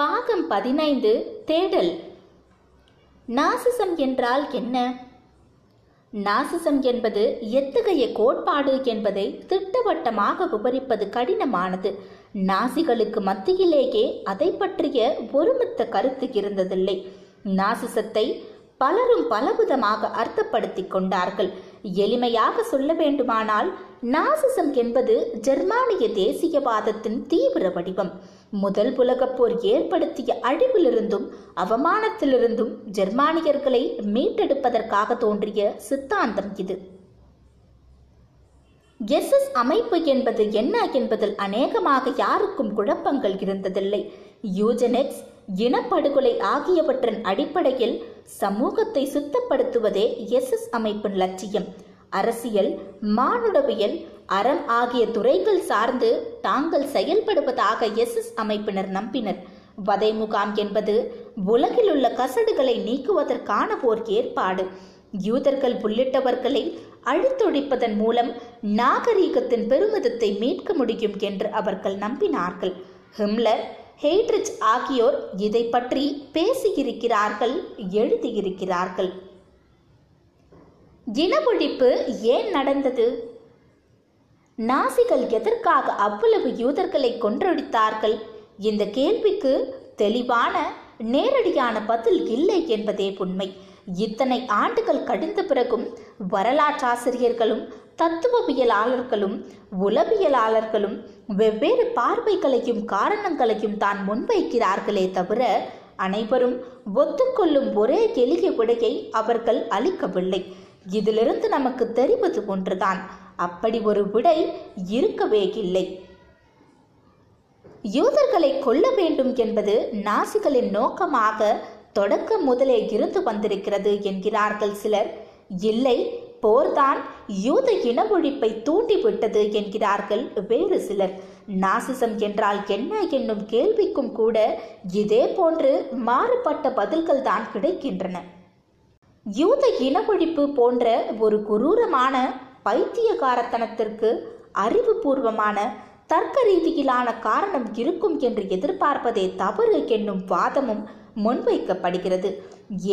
பாகம் பதினைந்து தேடல். நாசிசம் என்றால் என்ன? நாசிசம் என்பது எத்தகைய கோட்பாடு என்பதை திட்டவட்டமாக விவரிப்பது கடினமானது. நாசிகளுக்கு மத்தியிலேயே அதை பற்றிய ஒருமித்த கருத்து இருந்ததில்லை. நாசிசத்தை பலரும் பலவிதமாக அர்த்தப்படுத்திக் கொண்டார்கள். எளிமையாக சொல்ல வேண்டுமானால் நாசிசம் என்பது ஜெர்மானிய தேசியவாதத்தின் தீவிர வடிவம். முதல் உலகப் போர் ஏற்படுத்திய அழிவிலிருந்தும் அவமானத்திலிருந்தும் ஜெர்மானியர்களை மீட்டெடுப்பதற்காக தோன்றிய சித்தாந்தம் இது. எஸ்எஸ் அமைப்பு என்பது என்ன என்பதில் அநேகமாக யாருக்கும் குழப்பங்கள் இருந்ததில்லை. யூஜெனெக்ஸ் இனப்படுகொலை ஆகியவற்றின் அடிப்படையில் சமூகத்தை சுத்தப்படுத்துவதே எஸ்எஸ் அமைப்பின் லட்சியம். அரசியல் மானுடவியல் அறம் ஆகிய துறைகள் சார்ந்து தாங்கள் செயல்படுவதாக எஸ்எஸ் அமைப்பினர் நம்பினர். வதை முகாம் என்பது உலகில் உள்ள கசடுகளை நீக்குவதற்கான ஓர் ஏற்பாடு. யூதர்கள் உள்ளிட்டவர்களை அழித்தொழிப்பதன் மூலம் நாகரீகத்தின் பெருமிதத்தை மீட்க முடியும் என்று அவர்கள் நம்பினார்கள். ஹிம்லர் ஹெய்ட்ரிச் ஆகியோர் இதை பற்றி பேசியிருக்கிறார்கள் எழுதியிருக்கிறார்கள். இனவொழிப்பு ஏன் நடந்தது? நாசிகள் எதற்காக அவ்வளவு யூதர்களை கொன்றொழித்தார்கள் இந்த கேள்விக்கு தெளிவான நேரடியான பதில் இல்லை என்பதே உண்மை. இத்தனை ஆண்டுகள் கடிந்த பிறகும் வரலாற்றாசிரியர்களும் தத்துவவியலாளர்களும் உளவியலாளர்களும் வெவ்வேறு பார்வைகளையும் காரணங்களையும் தான் முன்வைக்கிறார்களே தவிர அனைவரும் ஒத்துக்கொள்ளும் ஒரே எளிய விடையை அவர்கள் அளிக்கவில்லை. இதிலிருந்து நமக்கு தெரிவது ஒன்றுதான். அப்படி ஒரு விடை இருக்கவே இல்லை. யூதர்களை கொல்ல வேண்டும் என்பது நாசிகளின் நோக்கமாக தொடக்கம் முதலே இருந்து வந்திருக்கிறது என்கிறார்கள் சிலர். இல்லை போர்தான் யூத இன ஒழிப்பை தூண்டிவிட்டது என்கிறார்கள் வேறு சிலர். நாசிசம் என்றால் என்ன என்னும் கேள்விக்கும் கூட இதே போன்று மாறுபட்ட பதில்கள் தான் கிடைக்கின்றன. யூத இனவழிப்பு போன்ற ஒரு குரூரமான பைத்தியகாரத்தனத்திற்கு அறிவுபூர்வமான தர்க்க ரீதியிலான காரணம் இருக்கும் என்று எதிர்பார்ப்பதே தவறு என்னும் வாதமும் முன்வைக்கப்படுகிறது.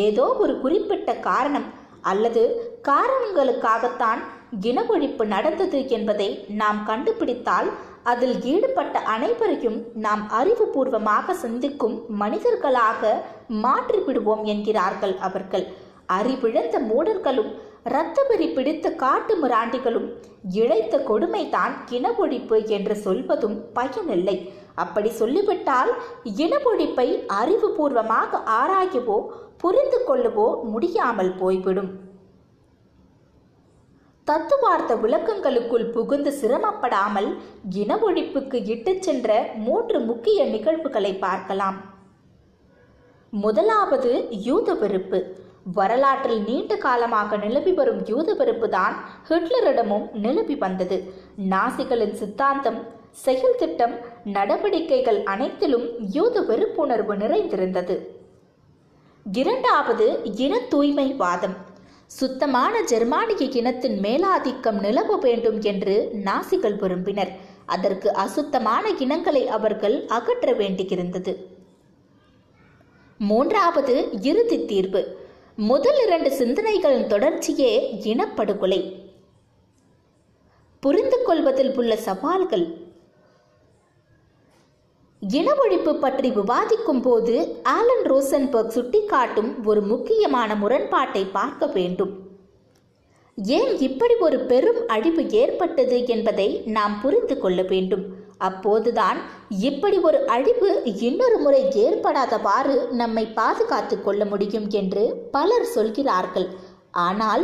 ஏதோ ஒரு குறிப்பிட்ட காரணம் அல்லது காரணங்களுக்காகத்தான் இனவொழிப்பு நடந்தது என்பதை நாம் கண்டுபிடித்தால் அதில் ஈடுபட்ட அனைவரையும் நாம் அறிவுபூர்வமாக சிந்திக்கும் மனிதர்களாக மாற்றிவிடுவோம் என்கிறார்கள் அவர்கள். அறிவிழந்த மூடர்களும் இரத்தவெறி பிடித்த காட்டு மிராண்டிகளும் இழைத்த கொடுமைதான் இனவொழிப்பு என்று சொல்வதும் பயனில்லை. அப்படி சொல்லிவிட்டால் இனவொழிப்பை அறிவுபூர்வமாக ஆராயவோ புரிந்து கொள்ளவோ முடியாமல் போய்விடும். தத்துவார்த்த விளக்கங்களுக்குள் புகுந்து சிரமப்படாமல் இன ஒழிப்புக்கு இட்டுச் சென்ற மூன்று முக்கிய நிகழ்வுகளை பார்க்கலாம். முதலாவது யூத வெறுப்பு. வரலாற்றில் நீண்ட காலமாக நிலவி வரும் யூத வெறுப்பு தான் ஹிட்லரிடமும் நிலவி வந்தது. நாசிகளின் சித்தாந்தம் செயல் திட்டம் நடவடிக்கைகள் அனைத்திலும் யூத வெறுப்புணர்வு நிறைந்திருந்தது. இரண்டாவது இன தூய்மை வாதம் சுத்தமான ஜெர்மானிய இனத்தின் மேலாதிக்கம் நிலவ வேண்டும் என்று நாசிகள் விரும்பினர். அதற்கு அசுத்தமான இனங்களை அவர்கள் அகற்ற வேண்டியிருந்தது. மூன்றாவது இறுதி தீர்வு. முதல் இரண்டு சிந்தனைகளின் தொடர்ச்சியே இனப்படுகொலை. புரிந்து கொள்வதில் உள்ள சவால்கள். இன ஒழிப்பு பற்றி விவாதிக்கும் போது ஆலன் ரோசன்பர்க் சுட்டிக்காட்டும் ஒரு முக்கியமான முரண்பாட்டை பார்க்க வேண்டும். ஏன் இப்படி ஒரு பெரும் அழிவு ஏற்பட்டது என்பதை நாம் புரிந்து கொள்ள வேண்டும். அப்போதுதான் இப்படி ஒரு அழிவு இன்னொரு முறை ஏற்படாதவாறு நம்மை பாதுகாத்து கொள்ள முடியும் என்று பலர் சொல்கிறார்கள். ஆனால்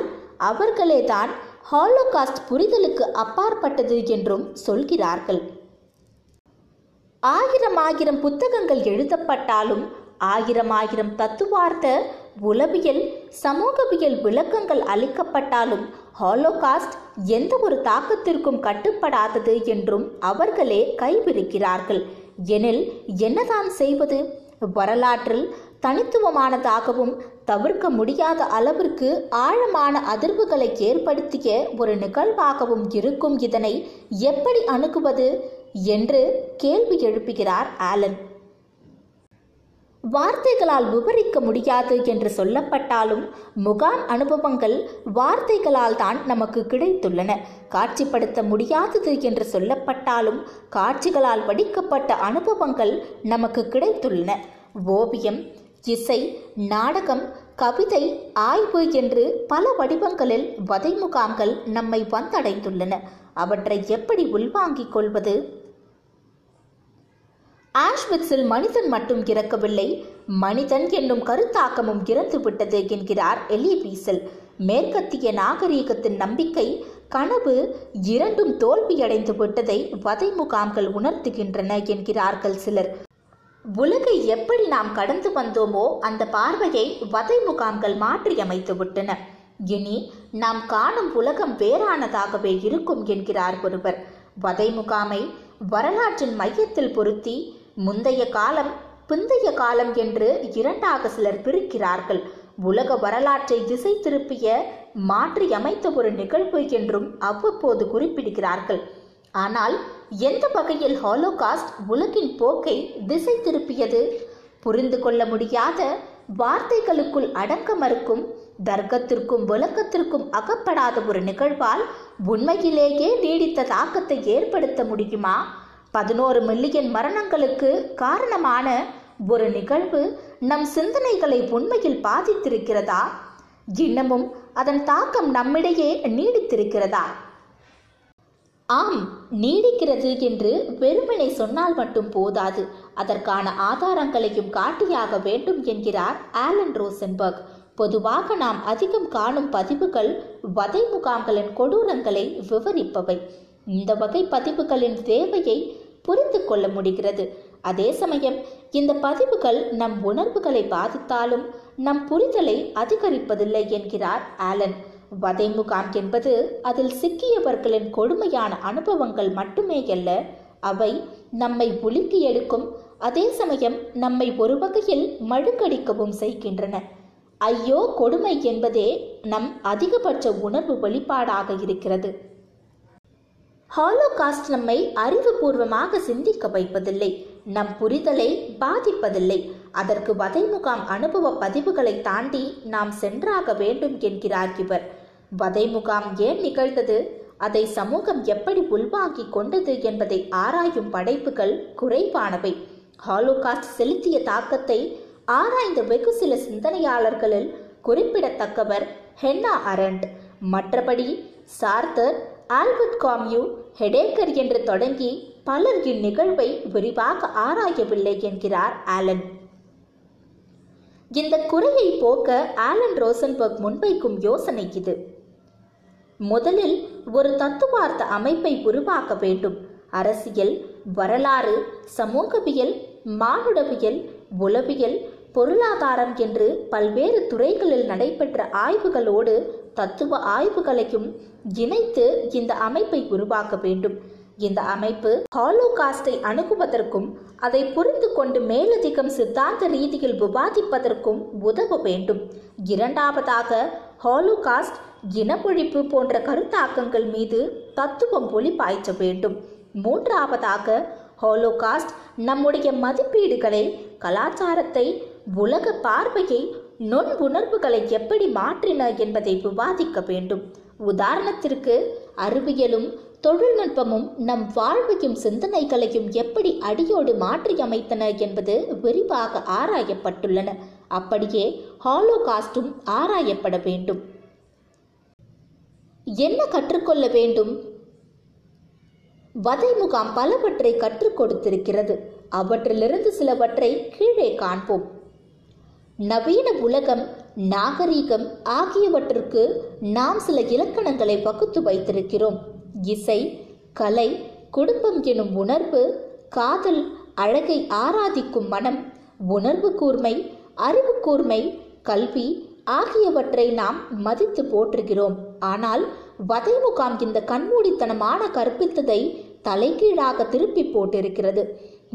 அவர்களே தான் ஹாலோகாஸ்ட் புரிதலுக்கு அப்பாற்பட்டது என்றும் சொல்கிறார்கள். ஆயிரம் ஆயிரம் புத்தகங்கள் எழுதப்பட்டாலும் ஆயிரம் ஆயிரம் தத்துவார்த்த உளவியல் சமூகவியல் விளக்கங்கள் அளிக்கப்பட்டாலும் ஹாலோகாஸ்ட் எந்த ஒரு தாக்கத்திற்கும் கட்டுப்படாதது என்றும் அவர்களே கைவிரிக்கிறார்கள். எனில் என்னதான் செய்வது? வரலாற்றில் தனித்துவமானதாகவும் தவிர்க்க முடியாத அளவிற்கு ஆழமான அதிர்வுகளை ஏற்படுத்திய ஒரு நிகழ்வாகவும் இருக்கும் இதனை எப்படி அணுகுவது? என்று கேள்வி எழுப்புகிறார் ஆலன். வார்த்தைகளால் விவரிக்க முடியாது என்று சொல்லப்பட்டாலும் முகாம் அனுபவங்கள் வார்த்தைகளால் தான் நமக்கு கிடைத்துள்ளன. காட்சிப்படுத்த முடியாதது என்று சொல்லப்பட்டாலும் காட்சிகளால் வடிக்கப்பட்ட அனுபவங்கள் நமக்கு கிடைத்துள்ளன. ஓவியம் இசை நாடகம் கவிதை ஆய்வு என்று பல வடிவங்களில் வதை முகாம்கள் நம்மை வந்தடைந்துள்ளன. அவற்றை எப்படி உள்வாங்கிக் கொள்வது? ஆஷ்விட்ஸில் மனிதன் மட்டும் இறக்கவில்லை மனிதன் என்னும் கருத்தாக்கமும் இறந்து விட்டது என்கிறார் எலி பீசல் மேற்கத்திய நாகரீகத்தின் நம்பிக்கை கனவு இரண்டும் தோல்வியடைந்து விட்டதை வதை முகாம்கள் உணர்த்துகின்றன என்கிறார்கள் சிலர். உலகை எப்படி நாம் கடந்து வந்தோமோ அந்த பார்வையை வதை முகாம்கள் மாற்றியமைத்து விட்டன. இனி நாம் காணும் உலகம் வேறானதாகவே இருக்கும் என்கிறார் ஒருவர். வதை முகாமை வரலாற்றின் மையத்தில் பொருத்தி முந்தைய காலம் பிந்தைய காலம் என்று இரண்டாக சிலர் பிரிக்கிறார்கள். உலக வரலாற்றை திசை திருப்பிய மாற்றி அமைத்த ஒரு நிகழ்வு என்றும் அவ்வப்போது குறிப்பிடுகிறார்கள். ஆனால் எந்த வகையில் ஹாலோகாஸ்ட் உலகின் போக்கை திசை திருப்பியது? புரிந்து கொள்ள முடியாத வார்த்தைகளுக்குள் அடக்க மறுக்கும் தர்க்கத்திற்கும் விளக்கத்திற்கும் அகப்படாத ஒரு நிகழ்வால் உண்மையிலேயே நீடித்த தாக்கத்தை ஏற்படுத்த முடியுமா? பதினோரு மில்லியன் மரணங்களுக்கு காரணமான ஒரு நிகழ்வு நம் சிந்தனைகளை உண்மையில் பாதித்திருக்கிறதா? இன்னமும் அதன் தாக்கம் நம்மிடையே நீடித்திருக்கிறதா? ஆம் நீடிக்கிறது என்று வெறுமனை சொன்னால் மட்டும் போதாது. அதற்கான ஆதாரங்களையும் காட்டியாக வேண்டும் என்கிறார் ஆலன் ரோசன்பர்க். பொதுவாக நாம் அதிகம் காணும் பதிவுகள் வதை முகாம்களின் கொடூரங்களை விவரிப்பவை. இந்த வகை பதிவுகளின் தேவையை புரிந்து கொள்ள முடிகிறது. அதே சமயம் இந்த பதிவுகள் நம் உணர்வுகளை பாதித்தாலும் நம் புரிதலை அதிகரிப்பதில்லை என்கிறார் ஆலன். வதை முகாம் என்பது அதில் சிக்கியவர்களின் கொடுமையான அனுபவங்கள் மட்டுமே அல்ல அவை நம்மை உலுக்கி எடுக்கும் அதே சமயம் நம்மை ஒரு வகையில் மழுக்கடிக்கவும் செய்கின்றன. ஐயோ கொடுமை என்பதே நம் அதிகபட்ச உணர்வு வெளிப்பாடாக இருக்கிறது. ஹாலோகாஸ்ட் நம்மை அறிவுபூர்வமாக சிந்திக்க வைப்பதில்லை நம் புரிதலை பாதிப்பதில்லை. அதற்கு வதை முகாம் அனுபவ பதிவுகளை தாண்டி நாம் சென்றாக வேண்டும் என்கிறார் இவர். வதை முகாம் ஏன் நிகழ்ந்தது? அதை சமூகம் எப்படி உள்வாங்கிக் கொண்டது என்பதை ஆராயும் படைப்புகள் குறைவானவை. ஹாலோகாஸ்ட் செலுத்திய தாக்கத்தை ஆராய்ந்த வெகு சில சிந்தனையாளர்களில் குறிப்பிடத்தக்கவர் ஹென்னா அரண்ட். மற்றபடி சார்த்தர் ஆல்பர்ட் காம்யூ ஹெடேக்கர் என்று தொடங்கி பலர் இந்நிகழ்வை விரிவாக ஆராயவில்லை என்கிறார் ஆலன். இந்த குறையை போக்க ஆலன் ரோசன்பர்க் முன்வைக்கும் யோசனை இது. முதலில் ஒரு தத்துவார்த்த அமைப்பை உருவாக்க வேண்டும். அரசியல் வரலாறு சமூகவியல் மானுடவியல் உளவியல் பொருளாதாரம் என்று பல்வேறு துறைகளில் நடைபெற்ற ஆய்வுகளோடு தத்துவ ஆய்வுகளையும் இணைத்து இந்த அமைப்பை உருவாக்க வேண்டும். இந்த அமைப்பு ஹாலோகாஸ்டை அணுகுவதற்கும் அதை புரிந்து கொண்டு மேலதிகம் சித்தாந்த ரீதியில் விவாதிப்பதற்கும் உதவ வேண்டும். இரண்டாவதாக ஹாலோகாஸ்ட் இனப்பொழிப்பு போன்ற கருத்தாக்கங்கள் மீது தத்துவம் ஒளி பாய்ச்ச வேண்டும். மூன்றாவதாக ஹாலோகாஸ்ட் நம்முடைய மதிப்பீடுகளை கலாச்சாரத்தை உலக பார்வையை நுண்புணர்வுகளை எப்படி மாற்றின என்பதை விவாதிக்க வேண்டும். உதாரணத்திற்கு அறிவியலும் தொழில்நுட்பமும் நம் வாழ்வையும் சிந்தனைகளையும் எப்படி அடியோடு மாற்றியமைத்தன என்பது விரிவாக ஆராயப்பட்டுள்ளன. அப்படியே ஹாலோகாஸ்டும் ஆராயப்பட வேண்டும். என்ன கற்றுக்கொள்ள வேண்டும்? வதை முகாம் பலவற்றை கற்றுக் கொடுத்திருக்கிறது. அவற்றிலிருந்து சிலவற்றை கீழே காண்போம். நவீன உலகம் நாகரீகம் ஆகியவற்றிற்கு நாம் சில இலக்கணங்களை வகுத்து வைத்திருக்கிறோம். இசை கலை குடும்பம் எனும் உணர்வு காதல் அழகை ஆராதிக்கும் மனம் உணர்வு கூர்மை அறிவு கூர்மை கல்வி ஆகியவற்றை நாம் மதித்து போற்றுகிறோம். ஆனால் வதை முகாம் இந்த கண்மூடித்தனமான கற்பித்ததை தலைகீழாக திருப்பி போட்டிருக்கிறது.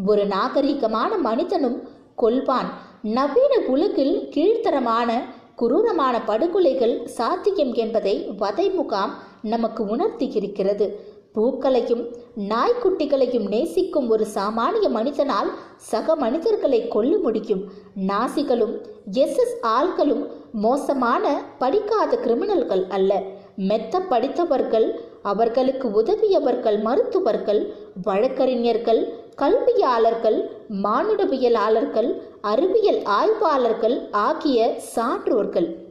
ஒரு நாகரிகமான மனிதனும் கொள்வான் நவீன உலகில் கீழ்த்தரமான குரூரமான படுகொலைகள் சாத்தியம் என்பதை வதை முகாம் நமக்கு உணர்த்தியிருக்கிறது. பூக்களையும் நாய்க்குட்டிகளையும் நேசிக்கும் ஒரு சாமானிய மனிதனால் சக மனிதர்களை கொல்ல முடியும். நாசிகளும் எஸ்எஸ் ஆள்களும் மோசமான படிக்காத கிரிமினல்கள் அல்ல. மெத்த படித்தவர்கள் அவர்களுக்கு உதவியவர்கள் மருத்துவர்கள் வழக்கறிஞர்கள் கல்வியாளர்கள் மானுடவியலாளர்கள் அறிவியல் ஆய்வாளர்கள் ஆகிய சான்றோர்கள்.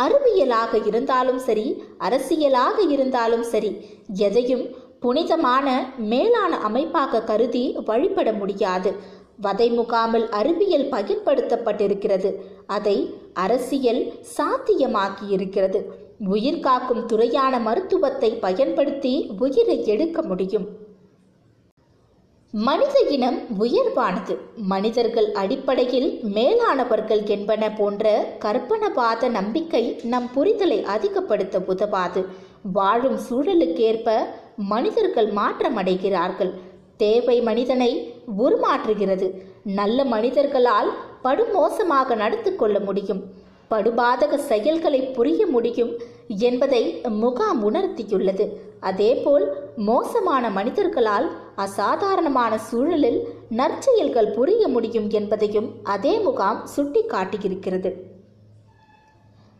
அறிவியலாக இருந்தாலும் சரி அரசியலாக இருந்தாலும் சரி எதையும் புனிதமான மேலான அமைப்பாக கருதி வழிபட முடியாது. வதை முகாமில் அறிவியல் பயன்படுத்தப்பட்டிருக்கிறது. அதை அரசியல் சாத்தியமாக்கி இருக்கிறது உயிர் காக்கும் துறையான மருத்துவத்தை பயன்படுத்தி உயிரை எடுக்க முடியும். மனித இனம் உயர்வானது. மனிதர்கள் அடிப்படையில் மேலானவர்கள் என்பன போன்ற கற்பனவாத நம்பிக்கை நம் புரிதலை அதிகப்படுத்த உதவாது. வாழும் சூழலுக்கேற்ப மனிதர்கள் மாற்றமடைகிறார்கள். தேவை மனிதனை உருமாற்றுகிறது. நல்ல மனிதர்களால் படுமோசமாக நடத்து கொள்ள முடியும். படுபாதக செயல்களை புரிய முடியும் என்பதை முகாம் உணர்த்தியுள்ளது. அதேபோல் மோசமான மனிதர்களால் அசாதாரணமான சூழலில் நற்செயல்கள் புரிய முடியும் என்பதையும் அதே முகாம் சுட்டி காட்டியிருக்கிறது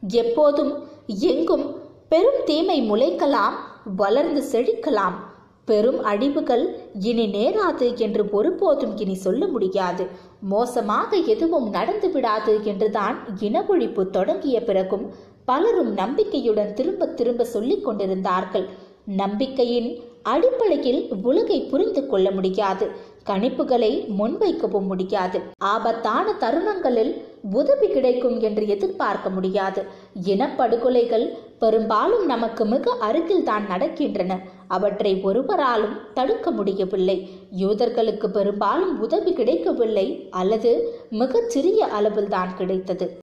எப்போதும் எங்கும் பெரும் தீமை முளைக்கலாம் வளர்ந்து செழிக்கலாம். பெரும் அழிவுகள் இனி நேராது என்று ஒருபோதும் இனி சொல்ல முடியாது. மோசமாக எதுவும் நடந்து விடாது என்றுதான் இனவொழிப்பு தொடங்கிய பிறகும் பலரும் நம்பிக்கையுடன் திரும்ப திரும்ப சொல்லிக் கொண்டிருந்தார்கள். நம்பிக்கையின் அடிப்படையில் உலகை புரிந்து கொள்ள முடியாது. கணிப்புகளை முன்வைக்கவும் முடியாது. ஆபத்தான தருணங்களில் உதவி கிடைக்கும் என்று எதிர்பார்க்க முடியாது. இனப்படுகொலைகள் பெரும்பாலும் நமக்கு மிக அருகில் தான் நடக்கின்றன. அவற்றை ஒருவராலும் தடுக்க முடியவில்லை. யூதர்களுக்கு பெரும்பாலும் உதவி கிடைக்கவில்லை அல்லது மிகச்சிறிய அளவில் தான் கிடைத்தது.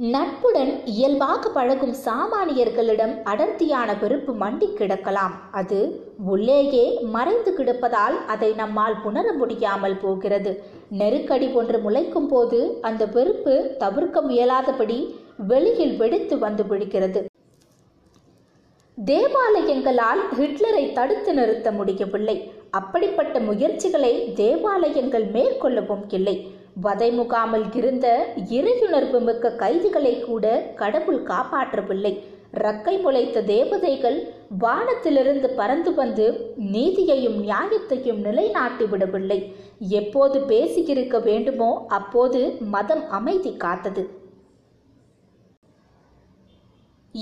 நட்புடன் இயல்பாக பழகும் சாமானியர்களிடம் அடர்த்தியான வெறுப்பு மண்டி கிடக்கலாம். அது உள்ளேயே மறைந்து கிடப்பதால் அதை நம்மால் உணர முடியாமல் போகிறது. நெருக்கடி ஒன்று முளைக்கும் போது அந்த வெறுப்பு தவிர்க்க முயலாதபடி வெளியில் வெடித்து வந்து விடுகிறது தேவாலயங்களால் ஹிட்லரை தடுத்து நிறுத்த முடியவில்லை. அப்படிப்பட்ட முயற்சிகளை தேவாலயங்கள் மேற்கொள்ளவும் இல்லை. வதை முகாமில் இருந்த இறையுணர்வு மிக்க கைதிகளை கூட கடவுள் காப்பாற்றவில்லை ரக்கை முளைத்த தேவதைகள் வானத்திலிருந்து பறந்து வந்து நீதியையும் நியாயத்தையும் நிலைநாட்டி விடவில்லை. எப்போது பேசியிருக்க வேண்டுமோ அப்போது மதம் அமைதி காத்தது.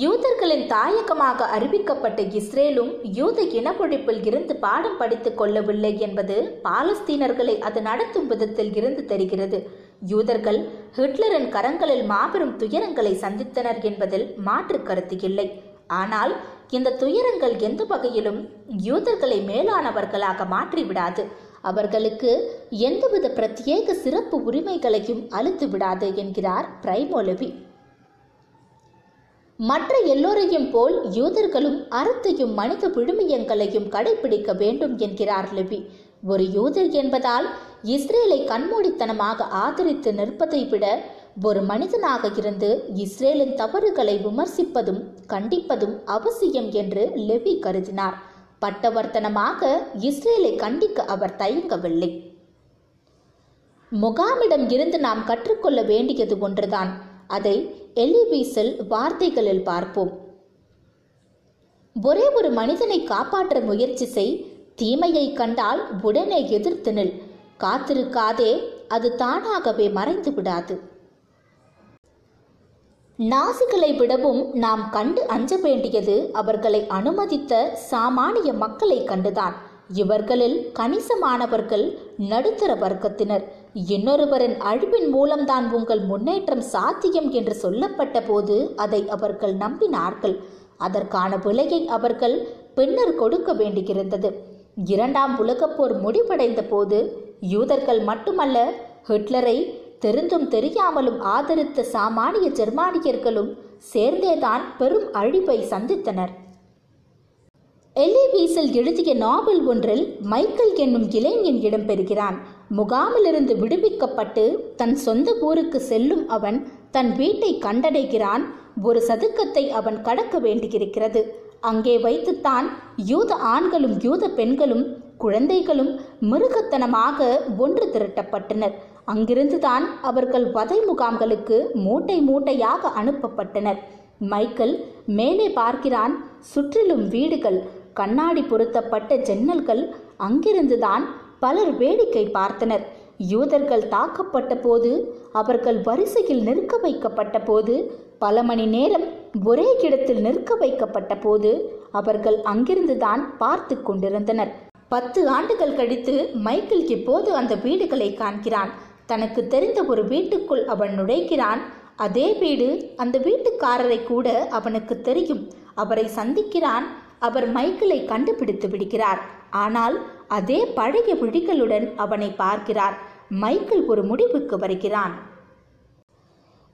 யூதர்களின் தாயகமாக அறிவிக்கப்பட்ட இஸ்ரேலும் யூத இனப்பொழிப்பில் இருந்து பாடம் படித்துக் கொள்ளவில்லை என்பது பாலஸ்தீனர்களை அது நடத்தும் விதத்தில் இருந்து தெரிகிறது. யூதர்கள் ஹிட்லரின் கரங்களில் மாபெரும் துயரங்களை சந்தித்தனர் என்பதில் மாற்று கருத்து இல்லை. ஆனால் இந்த துயரங்கள் எந்த வகையிலும் யூதர்களை மேலானவர்களாக மாற்றிவிடாது. அவர்களுக்கு எந்தவித பிரத்யேக சிறப்பு உரிமைகளையும் அழுத்து விடாது என்கிறார் பிரைமோலவி. மற்ற எல்லோரையும் போல் யூதர்களும் அறத்தையும் மனித விழுமியங்களையும் கடைபிடிக்க வேண்டும் என்கிறார் லெவி. ஒரு யூதர் என்பதால் இஸ்ரேலை கண்மூடித்தனமாக ஆதரித்து நிற்பதை விட ஒரு மனிதனாக இருந்து இஸ்ரேலின் தவறுகளை விமர்சிப்பதும் கண்டிப்பதும் அவசியம் என்று லெவி கருதினார். பட்டவர்த்தனமாக இஸ்ரேலை கண்டிக்க அவர் தயங்கவில்லை. முகாமிடம் இருந்து நாம் கற்றுக்கொள்ள வேண்டியது ஒன்றுதான். அதை எலிபீசல் வார்த்தைகளில் பார்ப்போம். ஒரே ஒரு மனிதனை காப்பாற்ற முயற்சி செய் தீமையை கண்டால் உடனே எதிர்த்து நில். காத்திருக்காதே அது தானாகவே மறைந்து விடாது. நாசிகளை விடவும் நாம் கண்டு அஞ்ச வேண்டியது அவர்களை அனுமதித்த சாமானிய மக்களை கண்டுதான். இவர்களில் கணிசமானவர்கள் நடுத்தர வர்க்கத்தினர். இன்னொருவரின் அழிவின் மூலம்தான் உங்கள் முன்னேற்றம் சாத்தியம் என்று சொல்லப்பட்ட போது அதை அவர்கள் நம்பினார்கள். அதற்கான விலையை அவர்கள் பின்னர் கொடுக்க வேண்டியிருந்தது. இரண்டாம் உலகப் போர் முடிவடைந்த போது யூதர்கள் மட்டுமல்ல ஹிட்லரை தெரிந்தும் தெரியாமலும் ஆதரித்த சாமானிய ஜெர்மானியர்களும் சேர்ந்தேதான் பெரும் அழிவை சந்தித்தனர். எல்லிபீஸில் எழுதிய நாவல் ஒன்றில் மைக்கேல் என்னும் இளைஞன் இடம்பெறுகிறான் முகாமிலிருந்து விடுவிக்கப்பட்டு தன் சொந்த ஊருக்கு செல்லும் அவன் தன் வீட்டை கண்டடைகிறான். ஒரு சதுக்கத்தை அவன் கடக்க வேண்டியிருக்கிறது. அங்கே வைத்துத்தான் யூத ஆண்களும் யூத பெண்களும் குழந்தைகளும் மிருகத்தனமாக ஒன்று திரட்டப்பட்டனர். அங்கிருந்துதான் அவர்கள் வதை முகாம்களுக்கு மூட்டை மூட்டையாக அனுப்பப்பட்டனர். மைக்கேல் மேலே பார்க்கிறான். சுற்றிலும் வீடுகள் கண்ணாடி பொருத்தப்பட்ட ஜன்னல்கள் அங்கிருந்துதான் பலர் வேடிக்கை பார்த்தனர். யூதர்கள் தாக்கப்பட்ட போது அவர்கள் வரிசையில் நிற்க வைக்கப்பட்ட போது பல மணி நேரம் ஒரே இடத்தில் நிற்க வைக்கப்பட்ட போது அவர்கள் அங்கிருந்துதான் பார்த்து கொண்டிருந்தனர். பத்து ஆண்டுகள் கழித்து மைக்கேல் இப்போது அந்த வீடுகளை காண்கிறான். தனக்கு தெரிந்த ஒரு வீட்டுக்குள் அவன் நுழைக்கிறான் அதே வீடு அந்த வீட்டுக்காரரை கூட அவனுக்கு தெரியும். அவரை சந்திக்கிறான். அவர் மைக்கேலை கண்டுபிடித்து விடுகிறார். ஆனால் அதே பழைய விழிகளுடன் அவனை பார்க்கிறார். மைக்கேல் ஒரு முடிவுக்கு வருகிறான்.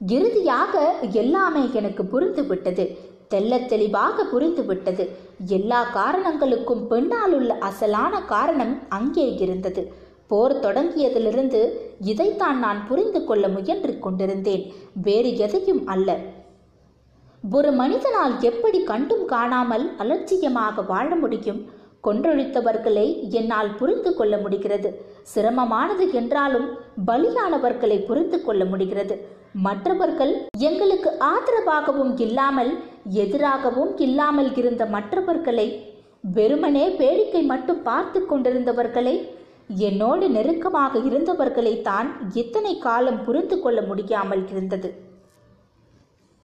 இறுதியாக எல்லாமே எனக்கு புரிந்து விட்டது தெள்ளத் தெளிவாக புரிந்து விட்டது எல்லா காரணங்களுக்கும் பின்னால் உள்ள அசலான காரணம் அங்கே இருந்தது. போர் தொடங்கியதிலிருந்து இதைத்தான் நான் புரிந்து கொள்ள முயன்று கொண்டிருந்தேன். வேறு எதையும் அல்ல. ஒரு மனிதனால் எப்படி கண்டும் காணாமல் அலட்சியமாக வாழ முடியும்? கொன்றொழித்தவர்களை என்னால் புரிந்து கொள்ள முடிகிறது. சிரமமானது என்றாலும் பலியானவர்களை புரிந்து கொள்ள முடிகிறது. மற்றவர்கள் எங்களுக்கு ஆதரவாகவும் இல்லாமல் எதிராகவும் இல்லாமல் இருந்த மற்றவர்களை வெறுமனே வேடிக்கை மட்டும் பார்த்து கொண்டிருந்தவர்களை என்னோடு நெருக்கமாக இருந்தவர்களை தான் இத்தனை காலம் புரிந்து கொள்ள முடியாமல் இருந்தது.